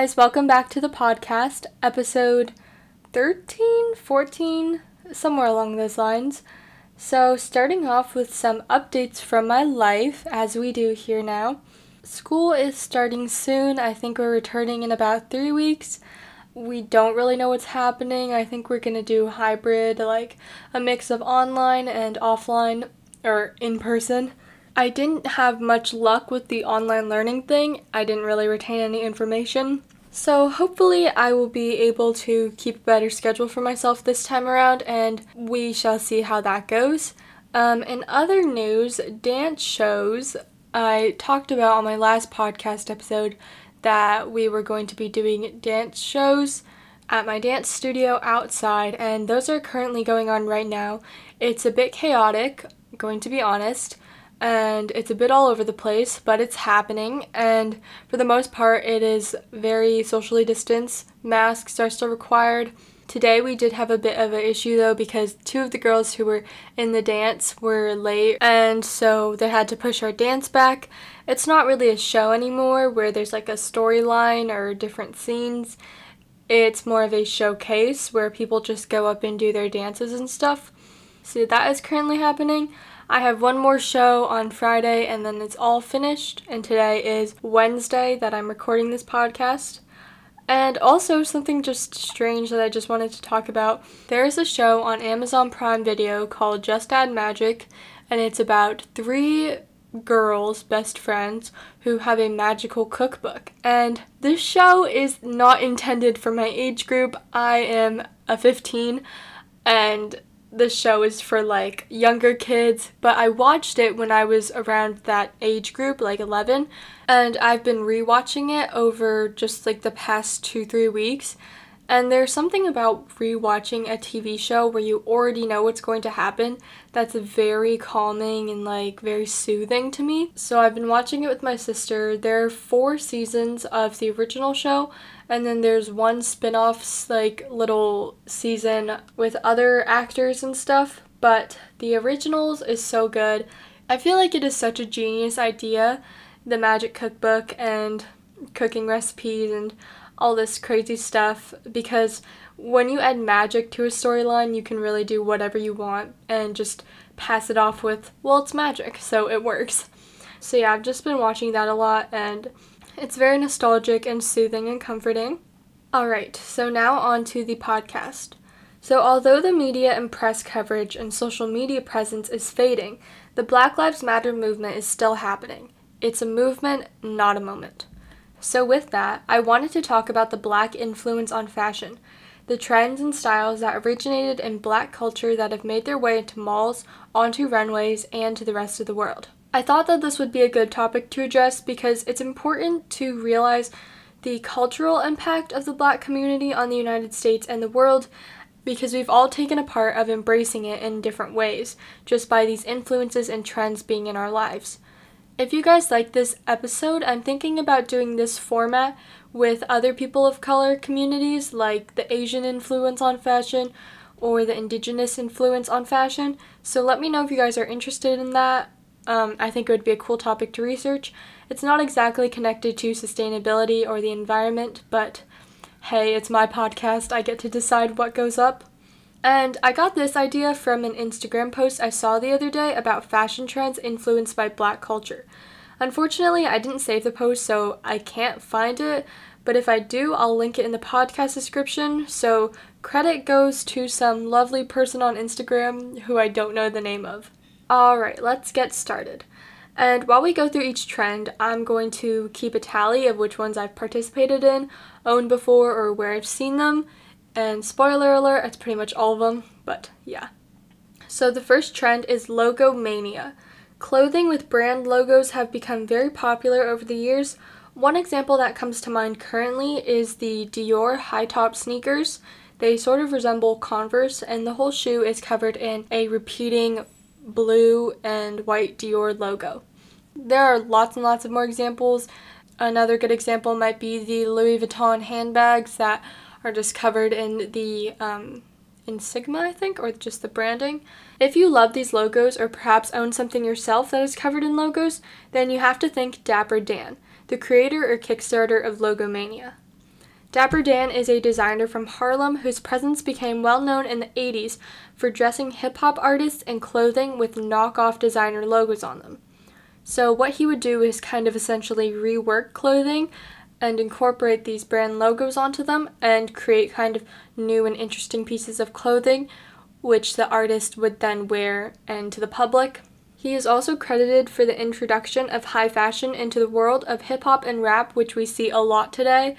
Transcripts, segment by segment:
Guys, welcome back to the podcast, episode 13, 14, somewhere along those lines. So, starting off with some updates from my life, as we do here now. School is starting soon. I think we're returning in about three weeks. We don't really know what's happening. I think we're gonna do hybrid, like a mix of online and offline or in person. I didn't have much luck with the online learning thing. I didn't really retain any information. So, hopefully, I will be able to keep a better schedule for myself this time around, and we shall see how that goes. Um, in other news, dance shows. I talked about on my last podcast episode that we were going to be doing dance shows at my dance studio outside, and those are currently going on right now. It's a bit chaotic, going to be honest and it's a bit all over the place, but it's happening. And for the most part, it is very socially distanced. Masks are still required. Today we did have a bit of an issue though because two of the girls who were in the dance were late and so they had to push our dance back. It's not really a show anymore where there's like a storyline or different scenes. It's more of a showcase where people just go up and do their dances and stuff. So that is currently happening. I have one more show on Friday and then it's all finished. And today is Wednesday that I'm recording this podcast. And also, something just strange that I just wanted to talk about. There is a show on Amazon Prime Video called Just Add Magic, and it's about three girls, best friends, who have a magical cookbook. And this show is not intended for my age group. I am a 15, and the show is for like younger kids, but I watched it when I was around that age group, like 11, and I've been rewatching it over just like the past two, three weeks. And there's something about rewatching a TV show where you already know what's going to happen that's very calming and like very soothing to me. So I've been watching it with my sister. There are four seasons of the original show, and then there's one spin-off like little season with other actors and stuff, but the originals is so good. I feel like it is such a genius idea, the magic cookbook and cooking recipes and all this crazy stuff because when you add magic to a storyline, you can really do whatever you want and just pass it off with, well, it's magic, so it works. So, yeah, I've just been watching that a lot and it's very nostalgic and soothing and comforting. Alright, so now on to the podcast. So, although the media and press coverage and social media presence is fading, the Black Lives Matter movement is still happening. It's a movement, not a moment. So, with that, I wanted to talk about the black influence on fashion, the trends and styles that originated in black culture that have made their way into malls, onto runways, and to the rest of the world. I thought that this would be a good topic to address because it's important to realize the cultural impact of the black community on the United States and the world because we've all taken a part of embracing it in different ways just by these influences and trends being in our lives. If you guys like this episode, I'm thinking about doing this format with other people of color communities, like the Asian influence on fashion or the indigenous influence on fashion. So let me know if you guys are interested in that. Um, I think it would be a cool topic to research. It's not exactly connected to sustainability or the environment, but hey, it's my podcast. I get to decide what goes up. And I got this idea from an Instagram post I saw the other day about fashion trends influenced by black culture. Unfortunately, I didn't save the post, so I can't find it, but if I do, I'll link it in the podcast description. So, credit goes to some lovely person on Instagram who I don't know the name of. Alright, let's get started. And while we go through each trend, I'm going to keep a tally of which ones I've participated in, owned before, or where I've seen them, and spoiler alert, it's pretty much all of them, but yeah. So the first trend is logo mania. Clothing with brand logos have become very popular over the years. One example that comes to mind currently is the Dior high top sneakers. They sort of resemble Converse, and the whole shoe is covered in a repeating blue and white Dior logo. There are lots and lots of more examples. Another good example might be the Louis Vuitton handbags that are just covered in the um, in Sigma, I think, or just the branding. If you love these logos or perhaps own something yourself that is covered in logos, then you have to thank Dapper Dan, the creator or Kickstarter of Logomania. Dapper Dan is a designer from Harlem whose presence became well known in the 80s for dressing hip hop artists in clothing with knockoff designer logos on them. So, what he would do is kind of essentially rework clothing and incorporate these brand logos onto them and create kind of new and interesting pieces of clothing, which the artist would then wear and to the public. He is also credited for the introduction of high fashion into the world of hip hop and rap, which we see a lot today.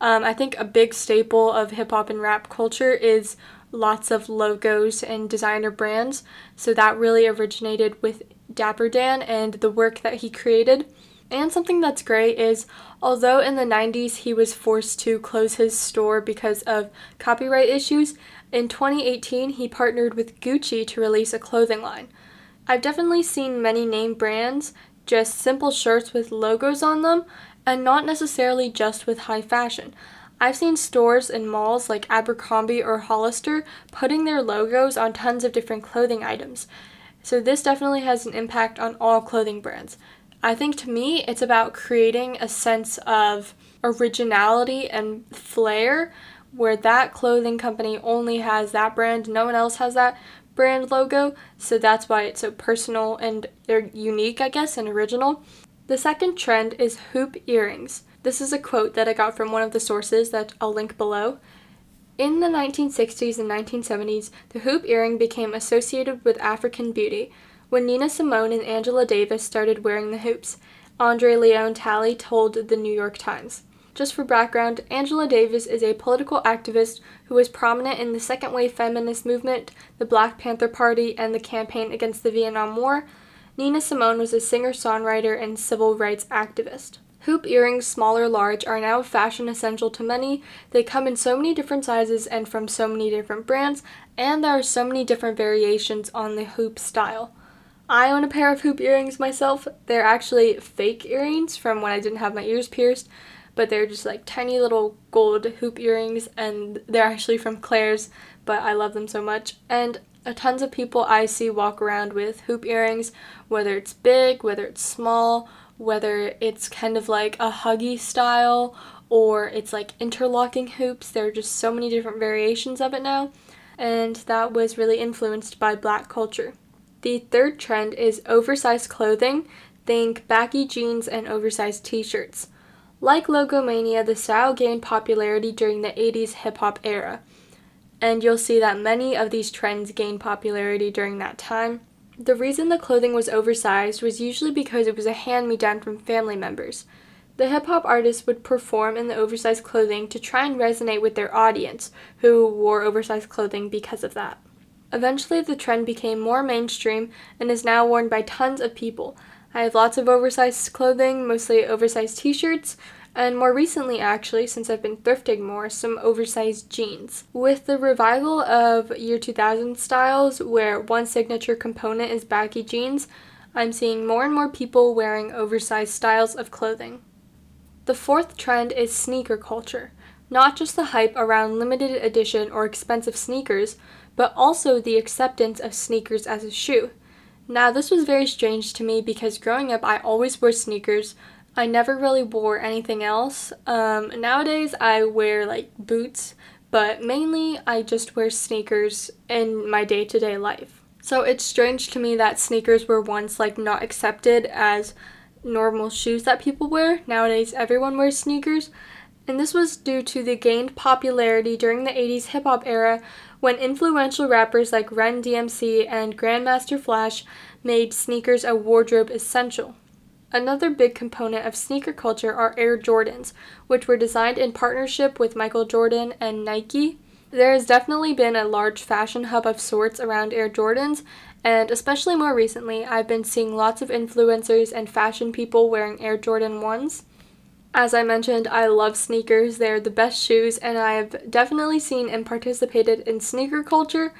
Um, I think a big staple of hip hop and rap culture is lots of logos and designer brands. So that really originated with Dapper Dan and the work that he created. And something that's great is although in the 90s he was forced to close his store because of copyright issues, in 2018 he partnered with Gucci to release a clothing line. I've definitely seen many name brands just simple shirts with logos on them and not necessarily just with high fashion. I've seen stores and malls like Abercrombie or Hollister putting their logos on tons of different clothing items. So this definitely has an impact on all clothing brands. I think to me, it's about creating a sense of originality and flair where that clothing company only has that brand, no one else has that brand logo. So that's why it's so personal and they're unique, I guess, and original. The second trend is hoop earrings. This is a quote that I got from one of the sources that I'll link below. In the 1960s and 1970s, the hoop earring became associated with African beauty. When Nina Simone and Angela Davis started wearing the hoops, Andre Leon Talley told the New York Times. Just for background, Angela Davis is a political activist who was prominent in the second wave feminist movement, the Black Panther Party, and the campaign against the Vietnam War. Nina Simone was a singer songwriter and civil rights activist. Hoop earrings, small or large, are now a fashion essential to many. They come in so many different sizes and from so many different brands, and there are so many different variations on the hoop style. I own a pair of hoop earrings myself. They're actually fake earrings from when I didn't have my ears pierced, but they're just like tiny little gold hoop earrings, and they're actually from Claire's, but I love them so much. And tons of people I see walk around with hoop earrings, whether it's big, whether it's small, whether it's kind of like a huggy style or it's like interlocking hoops. There are just so many different variations of it now, and that was really influenced by black culture. The third trend is oversized clothing. Think baggy jeans and oversized t shirts. Like Logomania, the style gained popularity during the 80s hip hop era and you'll see that many of these trends gained popularity during that time. The reason the clothing was oversized was usually because it was a hand me down from family members. The hip hop artists would perform in the oversized clothing to try and resonate with their audience, who wore oversized clothing because of that. Eventually, the trend became more mainstream and is now worn by tons of people. I have lots of oversized clothing, mostly oversized t shirts, and more recently, actually, since I've been thrifting more, some oversized jeans. With the revival of year 2000 styles, where one signature component is baggy jeans, I'm seeing more and more people wearing oversized styles of clothing. The fourth trend is sneaker culture. Not just the hype around limited edition or expensive sneakers, but also the acceptance of sneakers as a shoe. Now, this was very strange to me because growing up, I always wore sneakers, I never really wore anything else. Um, nowadays, I wear like boots, but mainly I just wear sneakers in my day to day life. So it's strange to me that sneakers were once like not accepted as normal shoes that people wear. Nowadays, everyone wears sneakers. And this was due to the gained popularity during the 80s hip hop era when influential rappers like Run DMC and Grandmaster Flash made sneakers a wardrobe essential. Another big component of sneaker culture are Air Jordans, which were designed in partnership with Michael Jordan and Nike. There has definitely been a large fashion hub of sorts around Air Jordans, and especially more recently, I've been seeing lots of influencers and fashion people wearing Air Jordan 1s. As I mentioned, I love sneakers. They're the best shoes, and I've definitely seen and participated in sneaker culture.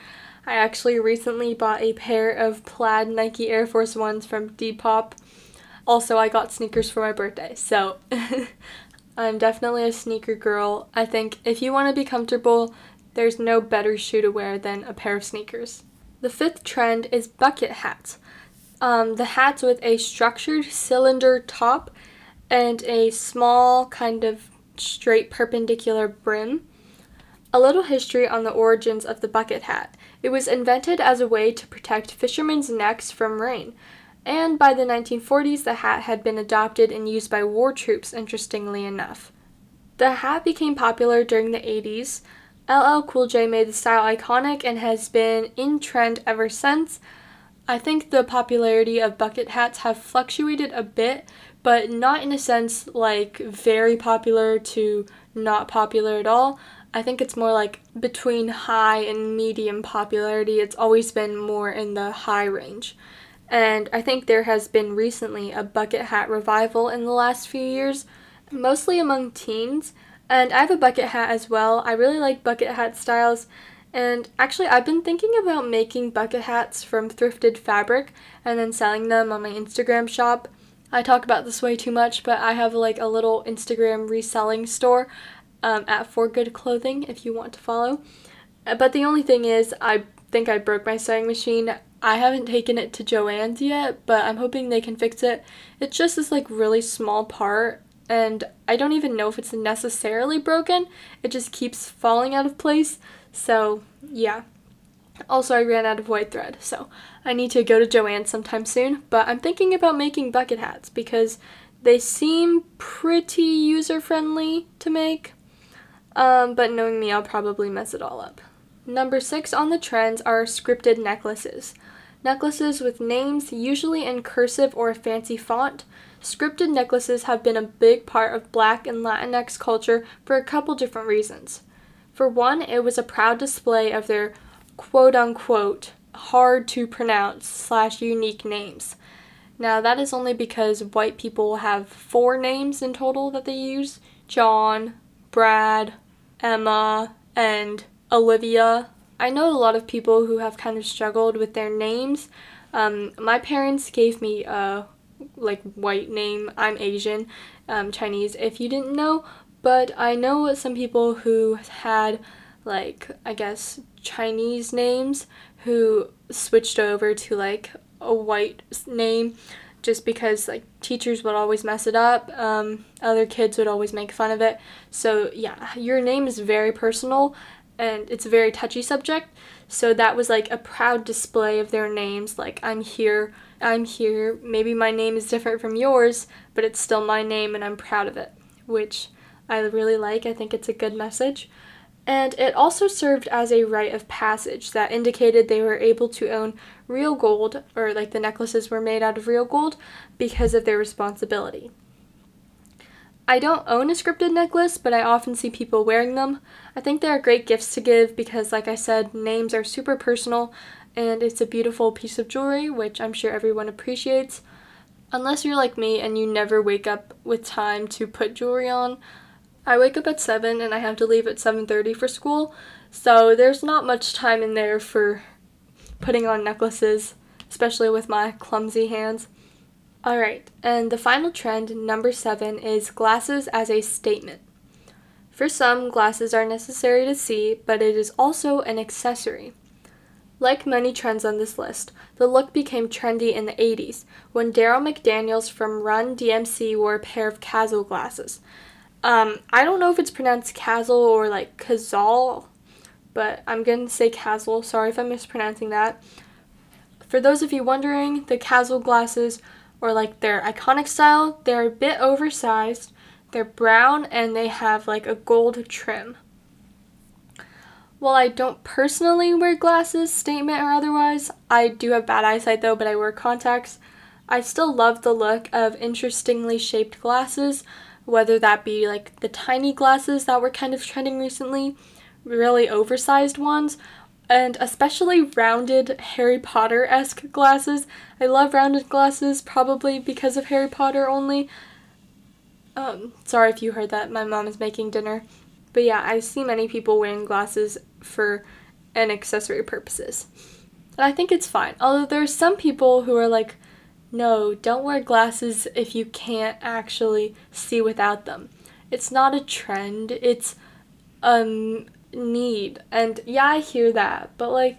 I actually recently bought a pair of plaid Nike Air Force Ones from Depop. Also, I got sneakers for my birthday, so I'm definitely a sneaker girl. I think if you want to be comfortable, there's no better shoe to wear than a pair of sneakers. The fifth trend is bucket hats. Um, the hats with a structured cylinder top and a small kind of straight perpendicular brim. A little history on the origins of the bucket hat. It was invented as a way to protect fishermen's necks from rain, and by the 1940s, the hat had been adopted and used by war troops, interestingly enough. The hat became popular during the 80s. LL Cool J made the style iconic and has been in trend ever since. I think the popularity of bucket hats have fluctuated a bit, but not in a sense like very popular to not popular at all. I think it's more like between high and medium popularity. It's always been more in the high range. And I think there has been recently a bucket hat revival in the last few years, mostly among teens. And I have a bucket hat as well. I really like bucket hat styles. And actually, I've been thinking about making bucket hats from thrifted fabric and then selling them on my Instagram shop. I talk about this way too much, but I have like a little Instagram reselling store um, at For Good Clothing if you want to follow. Uh, but the only thing is, I think I broke my sewing machine. I haven't taken it to Joann's yet, but I'm hoping they can fix it. It's just this like really small part, and I don't even know if it's necessarily broken. It just keeps falling out of place. So, yeah. Also, I ran out of white thread, so I need to go to Joann sometime soon. But I'm thinking about making bucket hats because they seem pretty user friendly to make. Um, but knowing me, I'll probably mess it all up. Number six on the trends are scripted necklaces. Necklaces with names, usually in cursive or a fancy font. Scripted necklaces have been a big part of Black and Latinx culture for a couple different reasons. For one, it was a proud display of their quote unquote hard to pronounce slash unique names. Now, that is only because white people have four names in total that they use John, Brad, Emma, and Olivia. I know a lot of people who have kind of struggled with their names. Um, my parents gave me a like white name. I'm Asian, um, Chinese, if you didn't know. But I know some people who had like I guess Chinese names who switched over to like a white name just because like teachers would always mess it up um, other kids would always make fun of it. So yeah your name is very personal and it's a very touchy subject. So that was like a proud display of their names like i'm here i'm here maybe my name is different from yours but it's still my name and i'm proud of it which i really like. I think it's a good message and it also served as a rite of passage that indicated they were able to own real gold, or like the necklaces were made out of real gold, because of their responsibility. I don't own a scripted necklace, but I often see people wearing them. I think they are great gifts to give because, like I said, names are super personal and it's a beautiful piece of jewelry, which I'm sure everyone appreciates. Unless you're like me and you never wake up with time to put jewelry on, I wake up at 7 and I have to leave at 7:30 for school. So there's not much time in there for putting on necklaces, especially with my clumsy hands. All right, and the final trend, number 7, is glasses as a statement. For some, glasses are necessary to see, but it is also an accessory. Like many trends on this list, the look became trendy in the 80s when Darryl McDaniels from Run DMC wore a pair of Cazal glasses. Um, I don't know if it's pronounced Kazal or like Kazal, but I'm to say Kazal. Sorry if I'm mispronouncing that. For those of you wondering, the Cazal glasses, or like their iconic style, they're a bit oversized. They're brown and they have like a gold trim. While I don't personally wear glasses, statement or otherwise, I do have bad eyesight though, but I wear contacts. I still love the look of interestingly shaped glasses, whether that be like the tiny glasses that were kind of trending recently, really oversized ones, and especially rounded Harry Potter esque glasses. I love rounded glasses, probably because of Harry Potter only. Um, sorry if you heard that, my mom is making dinner. But yeah, I see many people wearing glasses for an accessory purposes. And I think it's fine. Although there are some people who are like, no, don't wear glasses if you can't actually see without them. It's not a trend, it's a need. And yeah, I hear that, but like,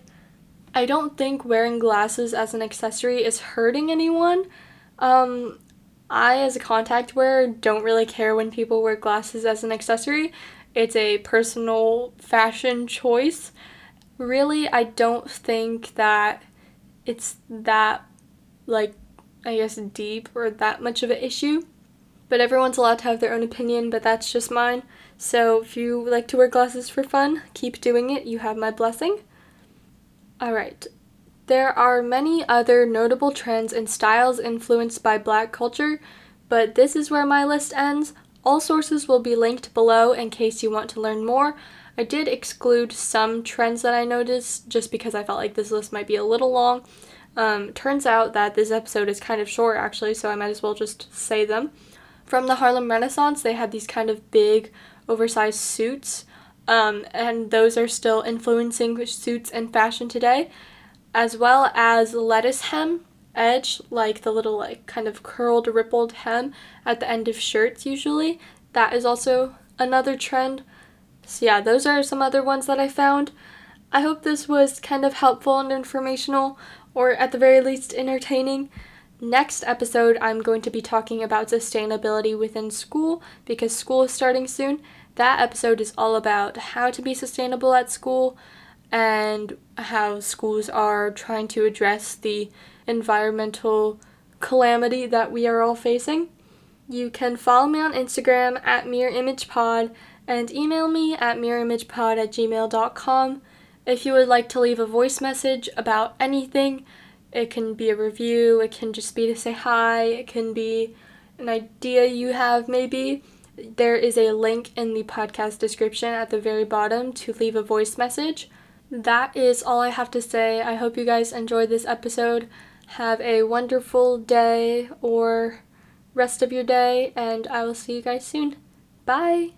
I don't think wearing glasses as an accessory is hurting anyone. Um, I, as a contact wearer, don't really care when people wear glasses as an accessory. It's a personal fashion choice. Really, I don't think that it's that, like, I guess, deep or that much of an issue. But everyone's allowed to have their own opinion, but that's just mine. So if you like to wear glasses for fun, keep doing it. You have my blessing. Alright. There are many other notable trends and styles influenced by black culture, but this is where my list ends. All sources will be linked below in case you want to learn more. I did exclude some trends that I noticed just because I felt like this list might be a little long. Um, turns out that this episode is kind of short actually, so I might as well just say them. From the Harlem Renaissance, they had these kind of big, oversized suits, um, and those are still influencing suits and fashion today, as well as lettuce hem edge, like the little like kind of curled, rippled hem at the end of shirts usually. That is also another trend. So yeah, those are some other ones that I found. I hope this was kind of helpful and informational, or at the very least entertaining. Next episode, I'm going to be talking about sustainability within school because school is starting soon. That episode is all about how to be sustainable at school and how schools are trying to address the environmental calamity that we are all facing. You can follow me on Instagram at mirrorimagepod and email me at mirrorimagepod at gmail.com if you would like to leave a voice message about anything it can be a review, it can just be to say hi, it can be an idea you have, maybe. There is a link in the podcast description at the very bottom to leave a voice message. That is all I have to say. I hope you guys enjoyed this episode. Have a wonderful day or rest of your day, and I will see you guys soon. Bye!